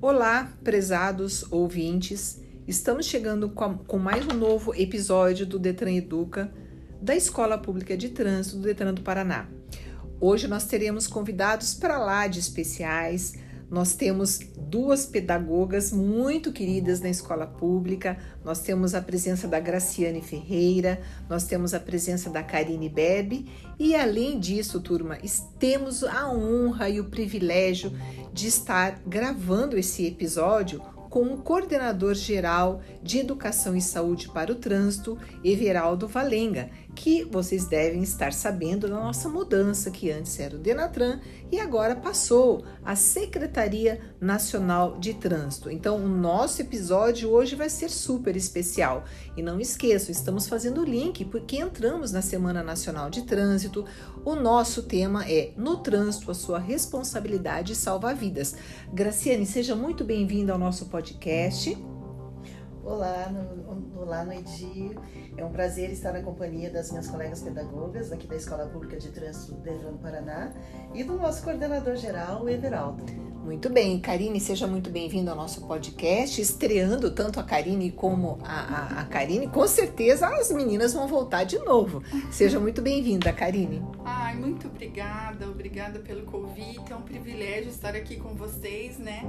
Olá, prezados ouvintes. Estamos chegando com mais um novo episódio do Detran Educa, da Escola Pública de Trânsito do Detran do Paraná. Hoje nós teremos convidados para lá de especiais, nós temos duas pedagogas muito queridas na escola pública. Nós temos a presença da Graciane Ferreira, nós temos a presença da Karine Bebe e além disso, turma, temos a honra e o privilégio de estar gravando esse episódio com o coordenador geral de Educação e Saúde para o Trânsito, Everaldo Valenga, que vocês devem estar sabendo da nossa mudança, que antes era o Denatran e agora passou a Secretaria Nacional de Trânsito. Então, o nosso episódio hoje vai ser super especial. E não esqueçam, estamos fazendo o link porque entramos na Semana Nacional de Trânsito. O nosso tema é No Trânsito, a sua responsabilidade salva vidas. Graciane, seja muito bem-vinda ao nosso podcast. Olá, no, olá, Noidi. É um prazer estar na companhia das minhas colegas pedagogas aqui da Escola Pública de Trânsito do Devran Paraná e do nosso coordenador geral, o Everaldo. Muito bem, Karine, seja muito bem-vindo ao nosso podcast, estreando tanto a Karine como a, a, a Karine. Com certeza as meninas vão voltar de novo. Seja muito bem-vinda, Karine. Ai, muito obrigada, obrigada pelo convite. É um privilégio estar aqui com vocês, né?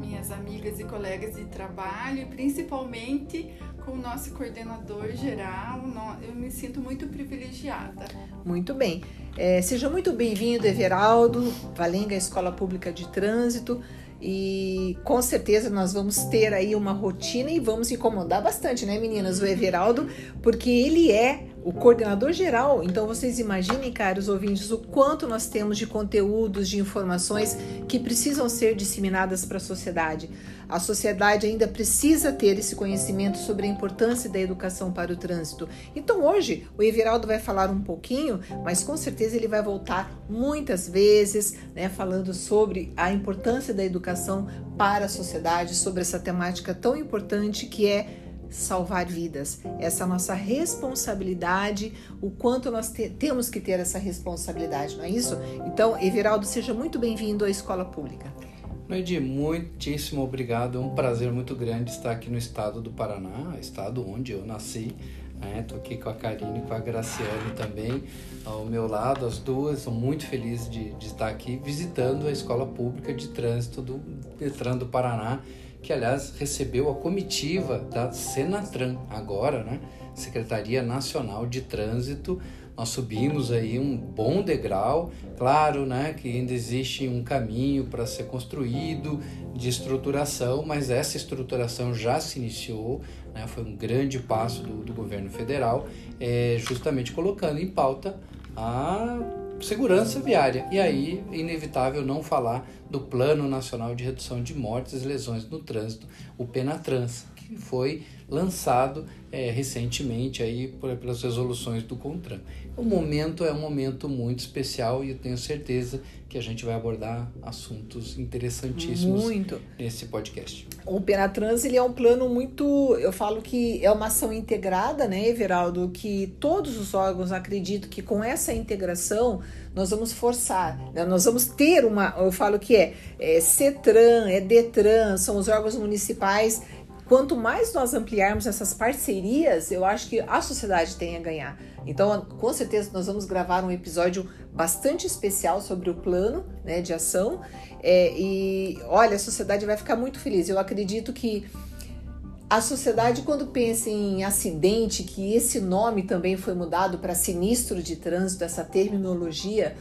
Minhas amigas e colegas de trabalho, e principalmente com o nosso coordenador geral. Eu me sinto muito privilegiada. Muito bem. É, seja muito bem-vindo, Everaldo, Valenga Escola Pública de Trânsito. E com certeza nós vamos ter aí uma rotina e vamos incomodar bastante, né, meninas? O Everaldo, porque ele é o coordenador geral. Então vocês imaginem, caros ouvintes, o quanto nós temos de conteúdos, de informações que precisam ser disseminadas para a sociedade. A sociedade ainda precisa ter esse conhecimento sobre a importância da educação para o trânsito. Então hoje o Everaldo vai falar um pouquinho, mas com certeza ele vai voltar muitas vezes, né, falando sobre a importância da educação para a sociedade, sobre essa temática tão importante que é salvar vidas. Essa é nossa responsabilidade, o quanto nós te temos que ter essa responsabilidade, não é isso? Então, Everaldo, seja muito bem-vindo à escola pública. Noidi, muitíssimo obrigado. É um prazer muito grande estar aqui no estado do Paraná, estado onde eu nasci. Estou né? aqui com a Karine e com a Graciane também ao meu lado, as duas. Sou muito feliz de, de estar aqui visitando a Escola Pública de Trânsito do Detran do Paraná que aliás recebeu a comitiva da Senatran agora, né? Secretaria Nacional de Trânsito. Nós subimos aí um bom degrau, claro, né, que ainda existe um caminho para ser construído de estruturação, mas essa estruturação já se iniciou, né, foi um grande passo do, do governo federal, é, justamente colocando em pauta a segurança viária. E aí, inevitável não falar do Plano Nacional de Redução de Mortes e Lesões no Trânsito, o Penatrans, que foi lançado é, recentemente aí pelas resoluções do CONTRAN. O momento é um momento muito especial e eu tenho certeza que a gente vai abordar assuntos interessantíssimos muito. nesse podcast. O Penatrans ele é um plano muito, eu falo que é uma ação integrada, né, Everaldo, que todos os órgãos acreditam que com essa integração nós vamos forçar, né? nós vamos ter uma, eu falo que é, é CETRAN, é DETRAN, são os órgãos municipais Quanto mais nós ampliarmos essas parcerias, eu acho que a sociedade tem a ganhar. Então, com certeza, nós vamos gravar um episódio bastante especial sobre o plano né, de ação. É, e olha, a sociedade vai ficar muito feliz. Eu acredito que a sociedade, quando pensa em acidente, que esse nome também foi mudado para sinistro de trânsito, essa terminologia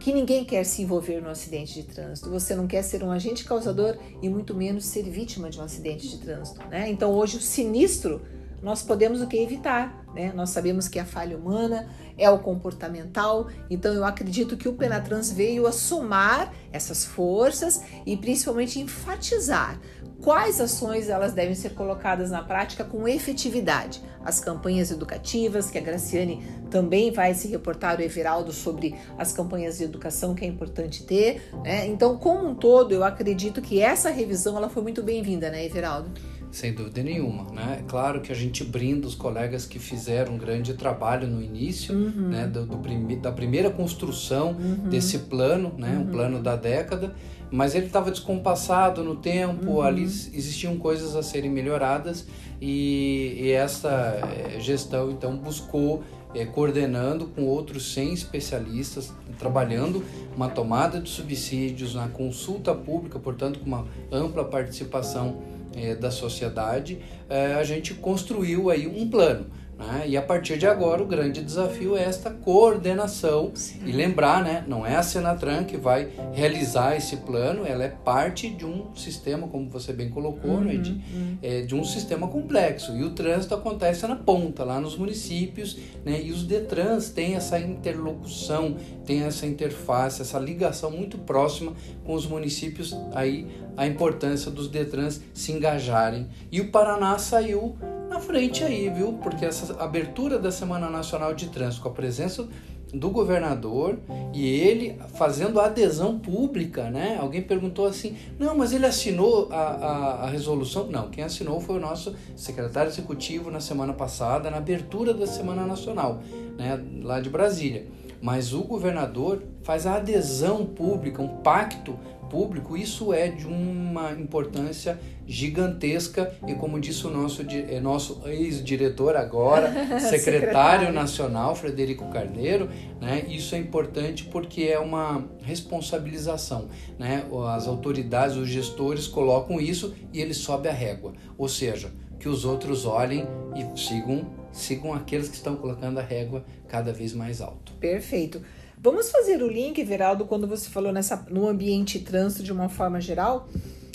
que ninguém quer se envolver no acidente de trânsito. Você não quer ser um agente causador e muito menos ser vítima de um acidente de trânsito, né? Então hoje o sinistro nós podemos o que evitar, né? Nós sabemos que a falha humana é o comportamental, então eu acredito que o Penatrans veio a somar essas forças e principalmente enfatizar quais ações elas devem ser colocadas na prática com efetividade. As campanhas educativas, que a Graciane também vai se reportar o Everaldo sobre as campanhas de educação que é importante ter. Né? Então, como um todo, eu acredito que essa revisão ela foi muito bem-vinda, né, Everaldo? Sem dúvida nenhuma, né? É claro que a gente brinda os colegas que fizeram um grande trabalho no início, uhum. né? Do, do prime da primeira construção uhum. desse plano, né? Um uhum. plano da década, mas ele estava descompassado no tempo, uhum. ali existiam coisas a serem melhoradas e, e essa eh, gestão então buscou é, coordenando com outros 100 especialistas, trabalhando uma tomada de subsídios na consulta pública, portanto, com uma ampla participação é, da sociedade, é, a gente construiu aí um plano. Né? E a partir de agora o grande desafio é esta coordenação Sim. e lembrar, né, não é a Senatran que vai realizar esse plano, ela é parte de um sistema, como você bem colocou, uhum, Ed, uhum. É, de um sistema complexo. E o trânsito acontece na ponta, lá nos municípios, né, e os Detrans têm essa interlocução, têm essa interface, essa ligação muito próxima com os municípios, aí a importância dos Detrans se engajarem. E o Paraná saiu na frente aí, viu? Porque essa abertura da Semana Nacional de Trânsito, com a presença do governador e ele fazendo adesão pública, né? Alguém perguntou assim: não, mas ele assinou a, a, a, resolução? Não, quem assinou foi o nosso secretário executivo na semana passada, na abertura da Semana Nacional, né? Lá de Brasília. Mas o governador faz a adesão pública, um pacto público, isso é de uma importância gigantesca. E como disse o nosso, é, nosso ex-diretor agora, secretário, secretário. nacional Frederico Carneiro, né, isso é importante porque é uma responsabilização, né, as autoridades, os gestores colocam isso e ele sobe a régua, ou seja, que os outros olhem e sigam, sigam aqueles que estão colocando a régua cada vez mais alto. Perfeito. Vamos fazer o link, Veraldo, quando você falou nessa, no ambiente trânsito de uma forma geral.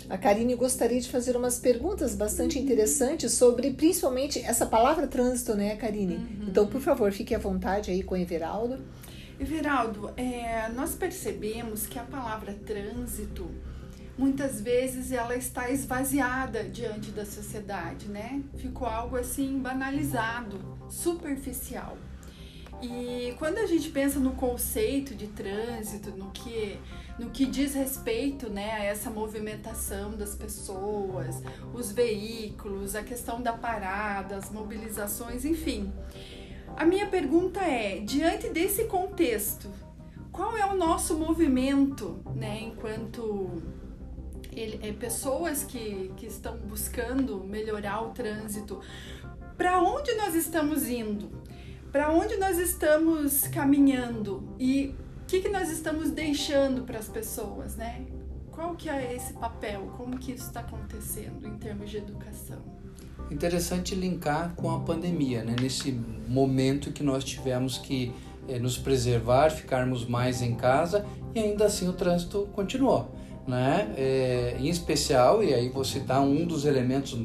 A Karine gostaria de fazer umas perguntas bastante interessantes sobre principalmente essa palavra trânsito, né, Karine? Uhum. Então, por favor, fique à vontade aí com o Everaldo. Everaldo, é, nós percebemos que a palavra trânsito muitas vezes ela está esvaziada diante da sociedade, né? Ficou algo assim banalizado, superficial. E quando a gente pensa no conceito de trânsito, no que, no que diz respeito né, a essa movimentação das pessoas, os veículos, a questão da parada, as mobilizações, enfim. A minha pergunta é: diante desse contexto, qual é o nosso movimento, né, enquanto ele, é, pessoas que, que estão buscando melhorar o trânsito? Para onde nós estamos indo? para onde nós estamos caminhando e o que, que nós estamos deixando para as pessoas, né? Qual que é esse papel? Como que isso está acontecendo em termos de educação? Interessante linkar com a pandemia, né? Nesse momento que nós tivemos que é, nos preservar, ficarmos mais em casa e ainda assim o trânsito continuou, né? É, em especial, e aí vou citar um dos elementos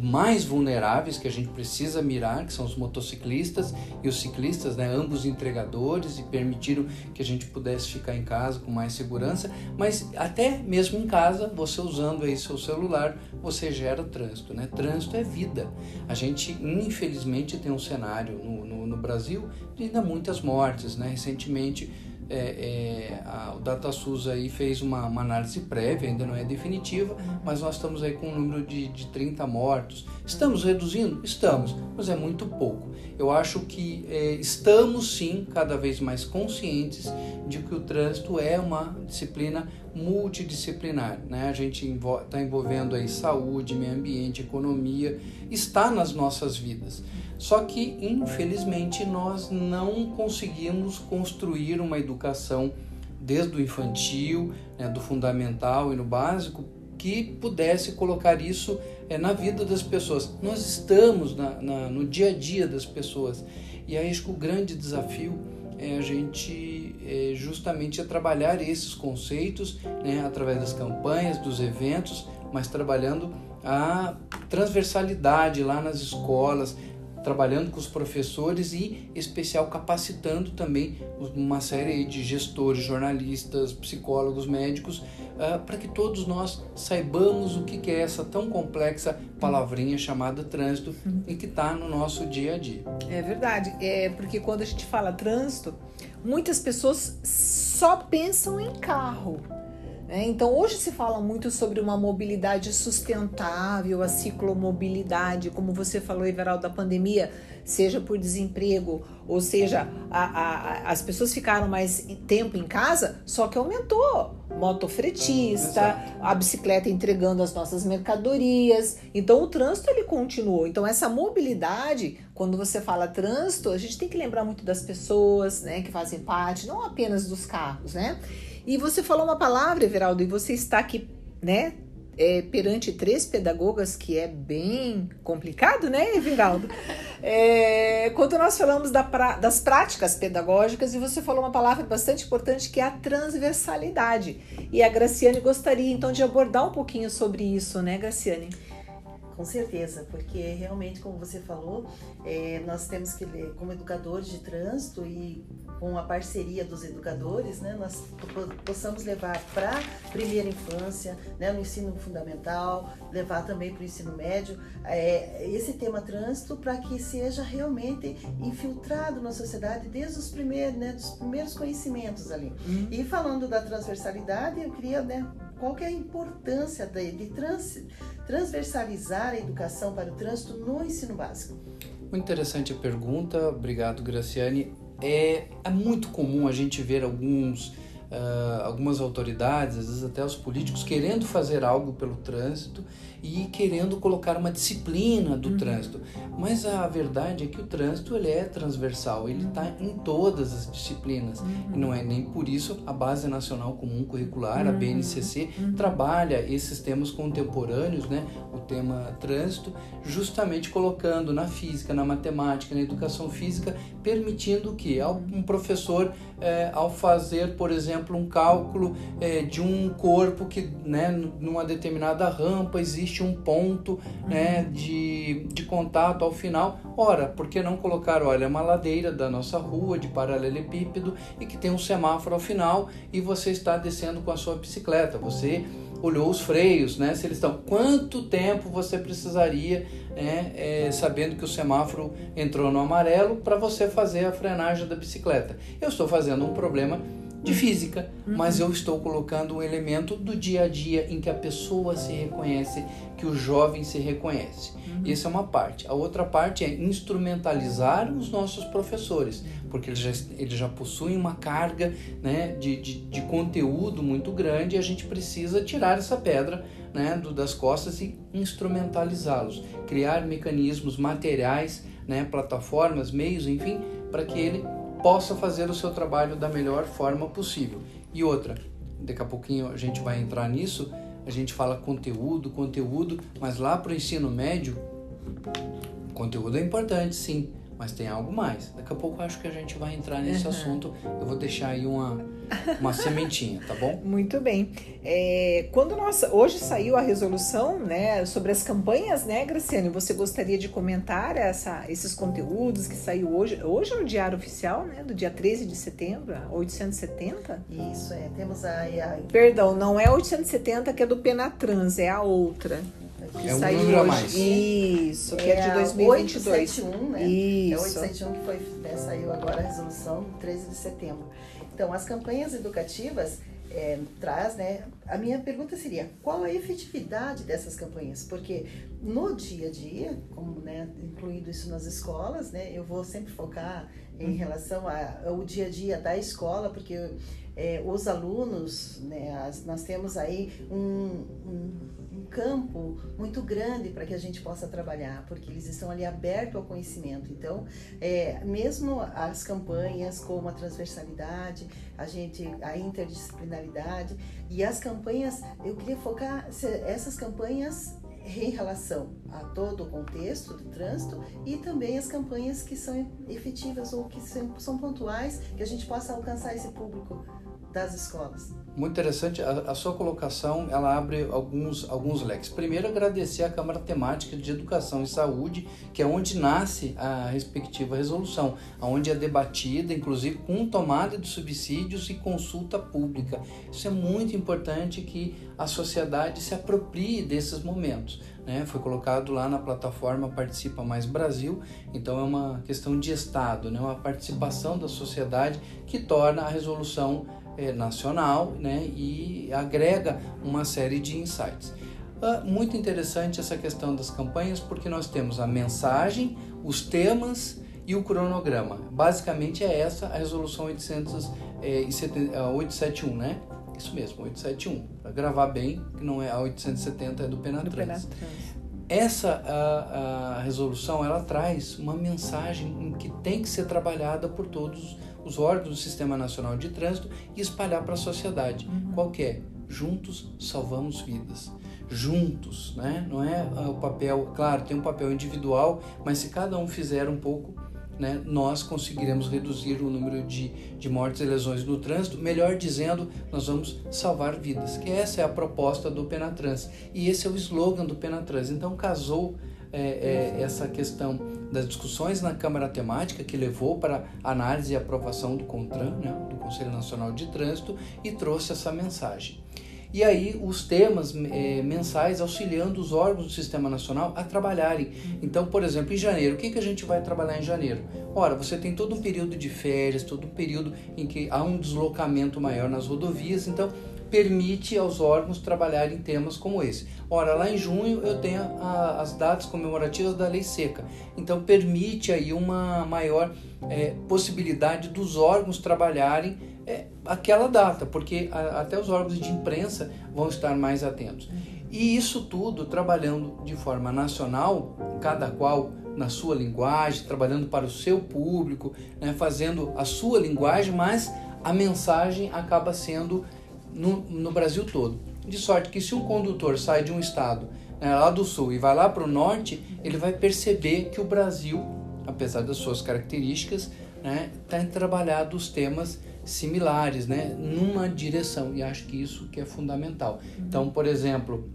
mais vulneráveis que a gente precisa mirar, que são os motociclistas e os ciclistas, né, ambos entregadores e permitiram que a gente pudesse ficar em casa com mais segurança, mas até mesmo em casa, você usando aí seu celular, você gera trânsito, né? Trânsito é vida. A gente infelizmente tem um cenário no, no, no Brasil de ainda muitas mortes, né? Recentemente é, é, a, o DataSUS aí fez uma, uma, análise prévia, ainda não é definitiva, mas nós estamos aí com um número de, de 30 mortos. Estamos reduzindo? Estamos, mas é muito pouco. Eu acho que é, estamos sim cada vez mais conscientes de que o trânsito é uma disciplina multidisciplinar. Né? A gente está envolvendo aí saúde, meio ambiente, economia, está nas nossas vidas. Só que, infelizmente, nós não conseguimos construir uma educação desde o infantil, né, do fundamental e no básico, que pudesse colocar isso é, na vida das pessoas. Nós estamos na, na, no dia a dia das pessoas. E aí acho que o grande desafio é a gente é, justamente é trabalhar esses conceitos né, através das campanhas, dos eventos, mas trabalhando a transversalidade lá nas escolas, trabalhando com os professores e, em especial, capacitando também uma série de gestores, jornalistas, psicólogos, médicos, uh, para que todos nós saibamos o que é essa tão complexa palavrinha chamada trânsito e que está no nosso dia a dia. É verdade, é porque quando a gente fala trânsito, muitas pessoas só pensam em carro Né? Então, hoje se fala muito sobre uma mobilidade sustentável, a ciclomobilidade, como você falou, Everaldo, da pandemia, seja por desemprego, ou seja, a, a, as pessoas ficaram mais tempo em casa, só que aumentou. Motofretista, a bicicleta entregando as nossas mercadorias. Então, o trânsito ele continuou. Então, essa mobilidade, quando você fala trânsito, a gente tem que lembrar muito das pessoas né, que fazem parte, não apenas dos carros, né? E você falou uma palavra, Everaldo, e você está aqui, né, é, perante três pedagogas, que é bem complicado, né, Everaldo? É, quando nós falamos da pra, das práticas pedagógicas, e você falou uma palavra bastante importante que é a transversalidade. E a Graciane gostaria então de abordar um pouquinho sobre isso, né, Graciane? Com certeza, porque realmente, como você falou, é, nós temos que, como educadores de trânsito e com a parceria dos educadores, né, nós possamos levar para a primeira infância, né, no ensino fundamental, levar também para o ensino médio, é, esse tema trânsito para que seja realmente infiltrado na sociedade desde os primeiros, né, dos primeiros conhecimentos ali. Uhum. E falando da transversalidade, eu queria, né, qual que é a importância de, de trans, transversalizar a educação para o trânsito no ensino básico? Muito interessante a pergunta, obrigado Graciane é, é muito comum a gente ver alguns, uh, algumas autoridades, às vezes até os políticos, querendo fazer algo pelo trânsito e querendo colocar uma disciplina do uhum. trânsito. Mas a verdade é que o trânsito ele é transversal, ele está em todas as disciplinas. Uhum. E não é nem por isso a Base Nacional Comum Curricular, uhum. a BNCC, uhum. trabalha esses temas contemporâneos, né? o tema trânsito, justamente colocando na física, na matemática, na educação física, permitindo que um professor, é, ao fazer, por exemplo, um cálculo é, de um corpo que, né, numa determinada rampa existe um ponto né, de, de contato ao final. Ora, por que não colocar, olha, uma ladeira da nossa rua de paralelepípedo e que tem um semáforo ao final e você está descendo com a sua bicicleta. Você olhou os freios, né? Se eles estão. Quanto tempo você precisaria, né, é, sabendo que o semáforo entrou no amarelo, para você fazer a frenagem da bicicleta? Eu estou fazendo um problema de física, uhum. mas eu estou colocando um elemento do dia a dia em que a pessoa se reconhece, que o jovem se reconhece. Uhum. Essa é uma parte. A outra parte é instrumentalizar os nossos professores, porque eles já, eles já possuem uma carga né, de, de, de conteúdo muito grande e a gente precisa tirar essa pedra né, do, das costas e instrumentalizá-los, criar mecanismos materiais, né, plataformas, meios, enfim, para que ele possa fazer o seu trabalho da melhor forma possível. E outra, daqui a pouquinho a gente vai entrar nisso, a gente fala conteúdo, conteúdo, mas lá para o ensino médio, conteúdo é importante, sim, mas tem algo mais. Daqui a pouco acho que a gente vai entrar nesse uhum. assunto. Eu vou deixar aí uma, uma sementinha, tá bom? Muito bem. É, quando nós hoje saiu a resolução, né, sobre as campanhas, né, Graciane? Você gostaria de comentar essa, esses conteúdos que saiu hoje, hoje no Diário Oficial, né, do dia 13 de setembro, 870? Isso é. Temos a, a... Perdão, não é 870 que é do Penatrans, é a outra que é um saiu hoje. Mais. Isso, que é, é de 2022. 871, né? Isso. É 871 que foi, né, saiu agora a resolução 13 de setembro. Então, as campanhas educativas é, traz, né? A minha pergunta seria, qual a efetividade dessas campanhas? Porque no dia a dia, como né, incluído isso nas escolas, né? Eu vou sempre focar em relação ao dia a dia da escola, porque é, os alunos, né? As, nós temos aí um, um campo muito grande para que a gente possa trabalhar, porque eles estão ali abertos ao conhecimento. Então, é, mesmo as campanhas como a transversalidade, a gente a interdisciplinaridade e as campanhas, eu queria focar essas campanhas em relação a todo o contexto do trânsito e também as campanhas que são efetivas ou que são pontuais, que a gente possa alcançar esse público das escolas. Muito interessante, a, a, sua colocação ela abre alguns, alguns leques. Primeiro, agradecer à Câmara Temática de Educação e Saúde, que é onde nasce a respectiva resolução, onde é debatida, inclusive com tomada de subsídios e consulta pública. Isso é muito importante que a sociedade se aproprie desses momentos. né? Foi colocado lá na plataforma Participa Mais Brasil, então é uma questão de Estado, né? Uma participação da sociedade que torna a resolução é, nacional, né? E agrega uma série de insights. Uh, muito interessante essa questão das campanhas, porque nós temos a mensagem, os temas e o cronograma. Basicamente é essa a resolução 800, é, 871, né? Isso mesmo, 871. Para gravar bem, que não é a 870, é do Penatrans. Do Penatrans. Essa a, a resolução ela traz uma mensagem que tem que ser trabalhada por todos os órgãos do Sistema Nacional de Trânsito e espalhar para a sociedade. Uhum. Qual é? Juntos salvamos vidas. Juntos, né? Não é o papel, claro, tem um papel individual, mas se cada um fizer um pouco, né, nós conseguiremos reduzir o número de, de mortes e lesões no trânsito, melhor dizendo, nós vamos salvar vidas, que essa é a proposta do Penatrans. E esse é o slogan do Penatrans. Então casou é, é, essa questão das discussões na Câmara Temática, que levou para análise e aprovação do CONTRAN, né, do Conselho Nacional de Trânsito, e trouxe essa mensagem. E aí os temas é, mensais auxiliando os órgãos do Sistema Nacional a trabalharem. Então, por exemplo, em janeiro, o que, que a gente vai trabalhar em janeiro? Ora, você tem todo um período de férias, todo um período em que há um deslocamento maior nas rodovias, então permite aos órgãos trabalharem temas como esse. Ora, lá em junho eu tenho a, as datas comemorativas da lei seca, então permite aí uma maior é, possibilidade dos órgãos trabalharem é, aquela data, porque a, até os órgãos de imprensa vão estar mais atentos. E isso tudo trabalhando de forma nacional, cada qual na sua linguagem, trabalhando para o seu público, né, fazendo a sua linguagem, mas a mensagem acaba sendo no, no Brasil todo. De sorte que se um condutor sai de um estado né, lá do sul e vai lá para o norte, ele vai perceber que o Brasil, apesar das suas características, está né, tá trabalhado os temas similares, né, numa direção. E acho que isso que é fundamental. Então, por exemplo,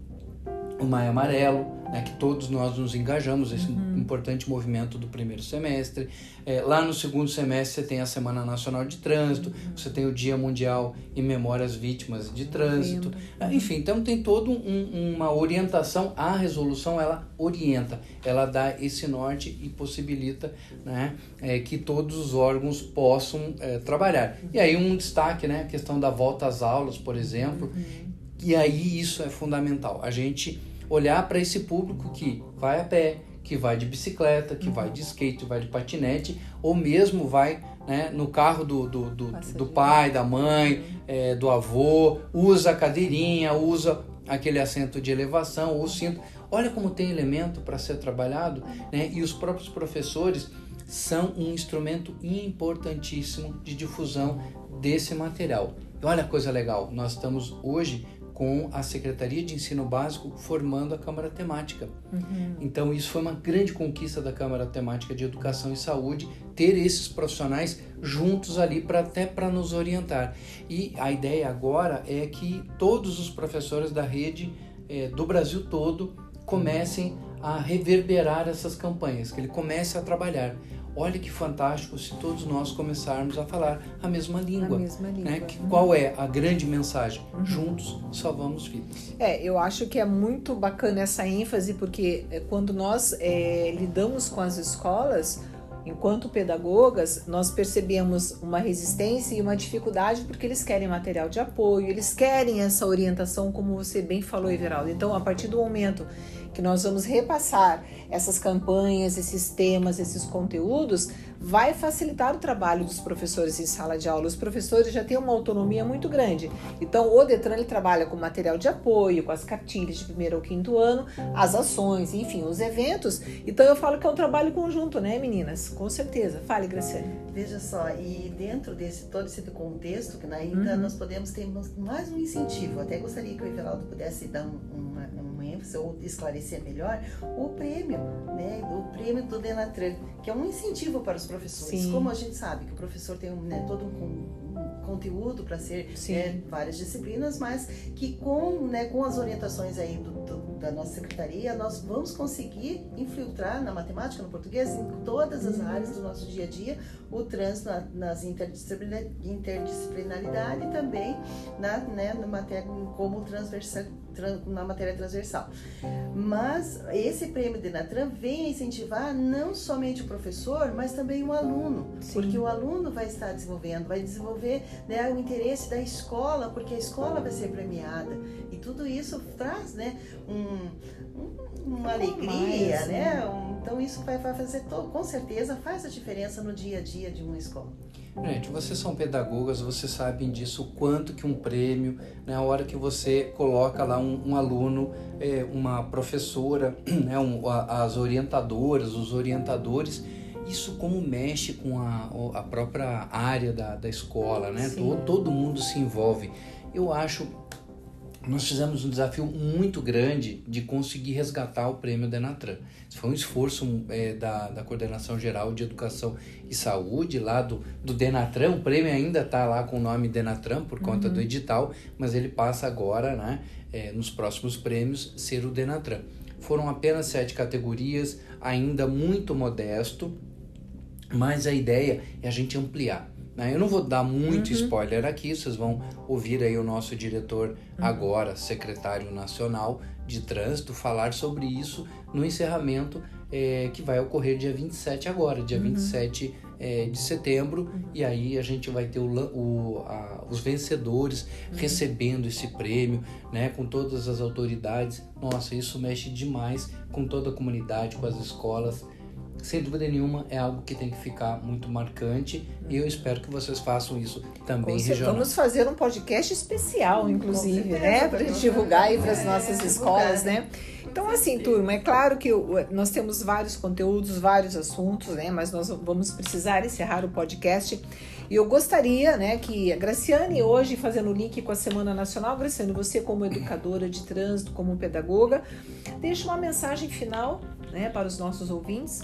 o Maio Amarelo, né, que todos nós nos engajamos, esse uhum. importante movimento do primeiro semestre. É, lá no segundo semestre você tem a Semana Nacional de Trânsito, uhum. você tem o Dia Mundial em Memória às Vítimas de Trânsito. Uhum. Enfim, então tem toda um, uma orientação. A resolução, ela orienta, ela dá esse norte e possibilita né, é, que todos os órgãos possam é, trabalhar. E aí um destaque, né, a questão da volta às aulas, por exemplo, uhum. E aí isso é fundamental. A gente olhar para esse público que vai a pé, que vai de bicicleta, que vai de skate, vai de patinete, ou mesmo vai né, no carro do, do, do, do pai, da mãe, é, do avô, usa a cadeirinha, usa aquele assento de elevação, o cinto. Olha como tem elemento para ser trabalhado, né? E os próprios professores são um instrumento importantíssimo de difusão desse material. E olha a coisa legal, nós estamos hoje com a Secretaria de Ensino Básico formando a Câmara Temática. Uhum. Então, isso foi uma grande conquista da Câmara Temática de Educação e Saúde, ter esses profissionais juntos ali para até para nos orientar. E a ideia agora é que todos os professores da rede é, do Brasil todo comecem a reverberar essas campanhas, que ele comece a trabalhar. Olha que fantástico se todos nós começarmos a falar a mesma língua. A mesma língua. Né? Que. Qual é a grande mensagem? Uhum. Juntos salvamos vidas. É, eu acho que é muito bacana essa ênfase, porque é, quando nós é, lidamos com as escolas, enquanto pedagogas, nós percebemos uma resistência e uma dificuldade porque eles querem material de apoio, eles querem essa orientação, como você bem falou, Everaldo. Então, a partir do momento que nós vamos repassar essas campanhas, esses temas, esses conteúdos, vai facilitar o trabalho dos professores em sala de aula. Os professores já têm uma autonomia muito grande. Então, o Detran ele trabalha com material de apoio, com as cartilhas de primeiro ou quinto ano, as ações, enfim, os eventos. Então, eu falo que é um trabalho conjunto, né, meninas? Com certeza. Fale, Graciane. Veja só, e dentro desse todo esse contexto, que ainda uhum. nós podemos ter mais um incentivo. Até gostaria que o Everaldo pudesse dar uma, uma ênfase ou esclarecer melhor o prêmio, né? O prêmio do Denatran, que é um incentivo para os professores. Sim. Como a gente sabe que o professor tem né, todo um, um conteúdo para ser né, várias disciplinas, mas que com, né, com as orientações aí do, do, da nossa secretaria, nós vamos conseguir infiltrar na matemática, no português, em todas as uhum. áreas do nosso dia a dia, o trânsito na, nas interdisciplinaridade e também na, né, no matéria como transversal na matéria transversal. Mas esse prêmio Denatran vem a incentivar não somente o professor, mas também o aluno, Sim. porque o aluno vai estar desenvolvendo, vai desenvolver né, o interesse da escola, porque a escola vai ser premiada. E tudo isso traz né, um, um, uma alegria, mais, né? né? Então isso vai, vai fazer, todo, com certeza, faz a diferença no dia a dia de uma escola. Gente, vocês são pedagogas, vocês sabem disso, o quanto que um prêmio, né, a hora que você coloca lá um, um aluno, é, uma professora, né, um, as orientadoras, os orientadores, isso como mexe com a, a própria área da, da escola, né? Todo, todo mundo se envolve. Eu acho nós fizemos um desafio muito grande de conseguir resgatar o prêmio Denatran. Isso foi um esforço é, da, da Coordenação Geral de Educação e Saúde, lá do, do Denatran. O prêmio ainda está lá com o nome Denatran por conta uhum. do edital, mas ele passa agora, né, é, nos próximos prêmios, ser o Denatran. Foram apenas sete categorias, ainda muito modesto, mas a ideia é a gente ampliar. Né? Eu não vou dar muito uhum. spoiler aqui, vocês vão ouvir aí o nosso diretor uhum. agora, secretário nacional de trânsito, falar sobre isso no encerramento é, que vai ocorrer dia 27 agora, dia uhum. 27 é, de setembro, uhum. e aí a gente vai ter o, o, a, os vencedores uhum. recebendo esse prêmio, né, com todas as autoridades. Nossa, isso mexe demais com toda a comunidade, com as escolas sem dúvida nenhuma é algo que tem que ficar muito marcante e eu espero que vocês façam isso também regional. Vamos fazer um podcast especial, inclusive, né, para divulgar aí para as nossas é, escolas, né? Então, assim, turma, é claro que nós temos vários conteúdos, vários assuntos, né? Mas nós vamos precisar encerrar o podcast. E eu gostaria, né, que a Graciane hoje, fazendo o link com a Semana Nacional, Graciane, você como educadora de trânsito, como pedagoga, deixa uma mensagem final, né, para os nossos ouvintes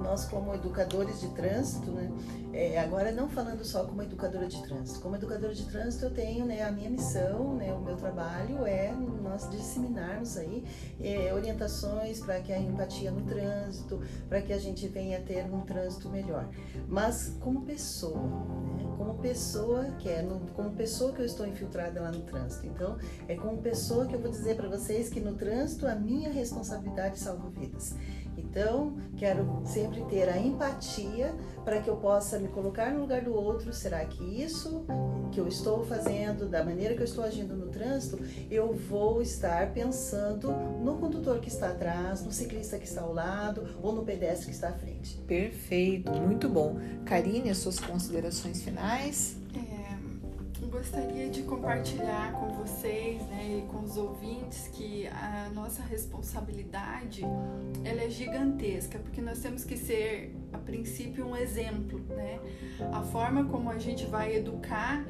nós como educadores de trânsito, né, é, agora não falando só como educadora de trânsito, como educadora de trânsito eu tenho né, a minha missão, né, o meu trabalho é nós disseminarmos aí é, orientações para que a empatia no trânsito, para que a gente venha ter um trânsito melhor. Mas como pessoa, né, como pessoa que é, como pessoa que eu estou infiltrada lá no trânsito. Então, é como pessoa que eu vou dizer para vocês que no trânsito a minha responsabilidade salva vidas. Então, quero sempre ter a empatia para que eu possa me colocar no lugar do outro. Será que isso que eu estou fazendo, da maneira que eu estou agindo no trânsito, eu vou estar pensando no condutor que está atrás, no ciclista que está ao lado ou no pedestre que está à frente? Perfeito, muito bom. Karine, as suas considerações finais? Gostaria de compartilhar com vocês né, e com os ouvintes que a nossa responsabilidade ela é gigantesca, porque nós temos que ser, a princípio, um exemplo. Né? A forma como a gente vai educar,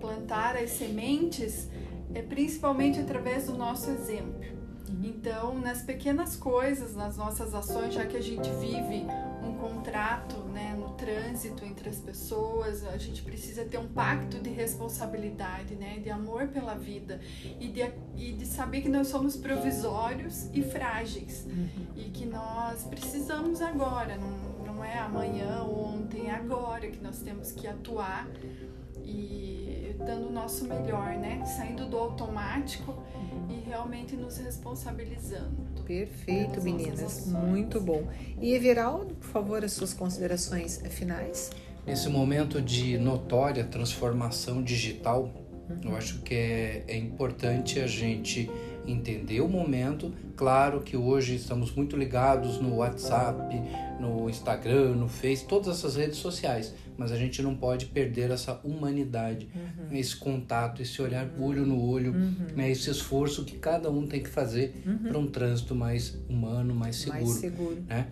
plantar as sementes, é principalmente através do nosso exemplo. Então, nas pequenas coisas, nas nossas ações, já que a gente vive um contrato né, no trânsito entre as pessoas, a gente precisa ter um pacto de responsabilidade, né, de amor pela vida e de, e de saber que nós somos provisórios e frágeis uhum. e que nós precisamos agora, não, não é amanhã, ontem, é agora que nós temos que atuar e dando o nosso melhor, né, saindo do automático e realmente nos responsabilizando. Perfeito, meninas. Muito bom. E Everaldo, por favor, as suas considerações finais. Nesse momento de notória transformação digital, uhum. eu acho que é, é importante a gente entender o momento. Claro que hoje estamos muito ligados no WhatsApp, no Instagram, no Face, todas essas redes sociais mas a gente não pode perder essa humanidade, uhum. esse contato, esse olhar olho no olho, uhum. né, esse esforço que cada um tem que fazer uhum. para um trânsito mais humano, mais seguro. Mais seguro. Né?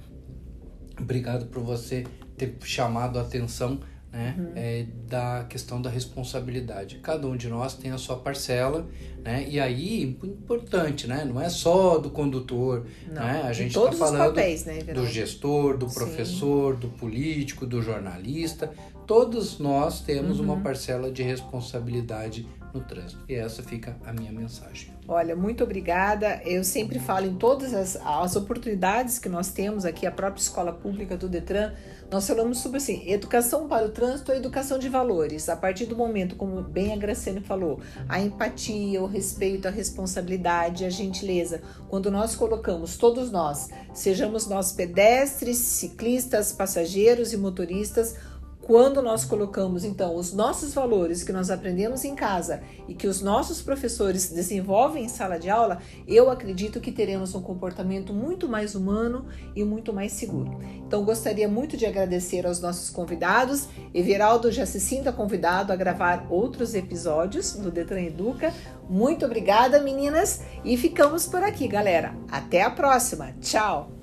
Obrigado por você ter chamado a atenção né, uhum. é, da questão da responsabilidade. Cada um de nós tem a sua parcela, né? E aí, importante, né? Não é só do condutor, Não, né? A gente está falando papéis, né, do gestor, do professor, Sim. do político, do jornalista. Todos nós temos uhum. uma parcela de responsabilidade no trânsito. E essa fica a minha mensagem. Olha, muito obrigada. Eu sempre falo em todas as, as oportunidades que nós temos aqui, a própria escola pública do Detran nós falamos sobre assim, educação para o trânsito é educação de valores. A partir do momento, como bem a Graciane falou, a empatia, o respeito, a responsabilidade, a gentileza. Quando nós colocamos todos nós, sejamos nós pedestres, ciclistas, passageiros e motoristas, quando nós colocamos então os nossos valores que nós aprendemos em casa e que os nossos professores desenvolvem em sala de aula, eu acredito que teremos um comportamento muito mais humano e muito mais seguro. Então gostaria muito de agradecer aos nossos convidados. Everaldo já se sinta convidado a gravar outros episódios do Detran Educa. Muito obrigada, meninas, e ficamos por aqui, galera. Até a próxima. Tchau.